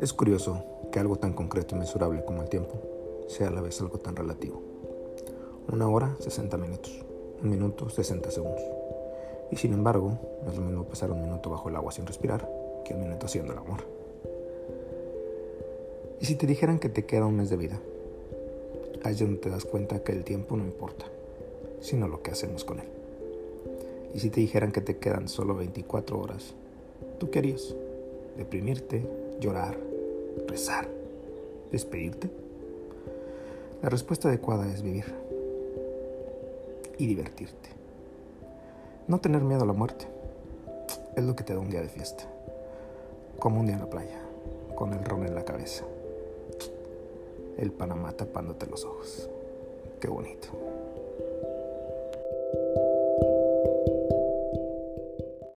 Es curioso que algo tan concreto y mensurable como el tiempo sea a la vez algo tan relativo. Una hora, 60 minutos. Un minuto, 60 segundos. Y sin embargo, no es lo mismo pasar un minuto bajo el agua sin respirar que un minuto haciendo el amor. ¿Y si te dijeran que te queda un mes de vida? Ahí es donde te das cuenta que el tiempo no importa, sino lo que hacemos con él. ¿Y si te dijeran que te quedan solo 24 horas? ¿Tú qué harías? ¿Deprimirte? ¿Llorar? ¿Rezar? ¿Despedirte? La respuesta adecuada es vivir y divertirte. No tener miedo a la muerte es lo que te da un día de fiesta, como un día en la playa, con el ron en la cabeza, el Panamá tapándote los ojos. Qué bonito.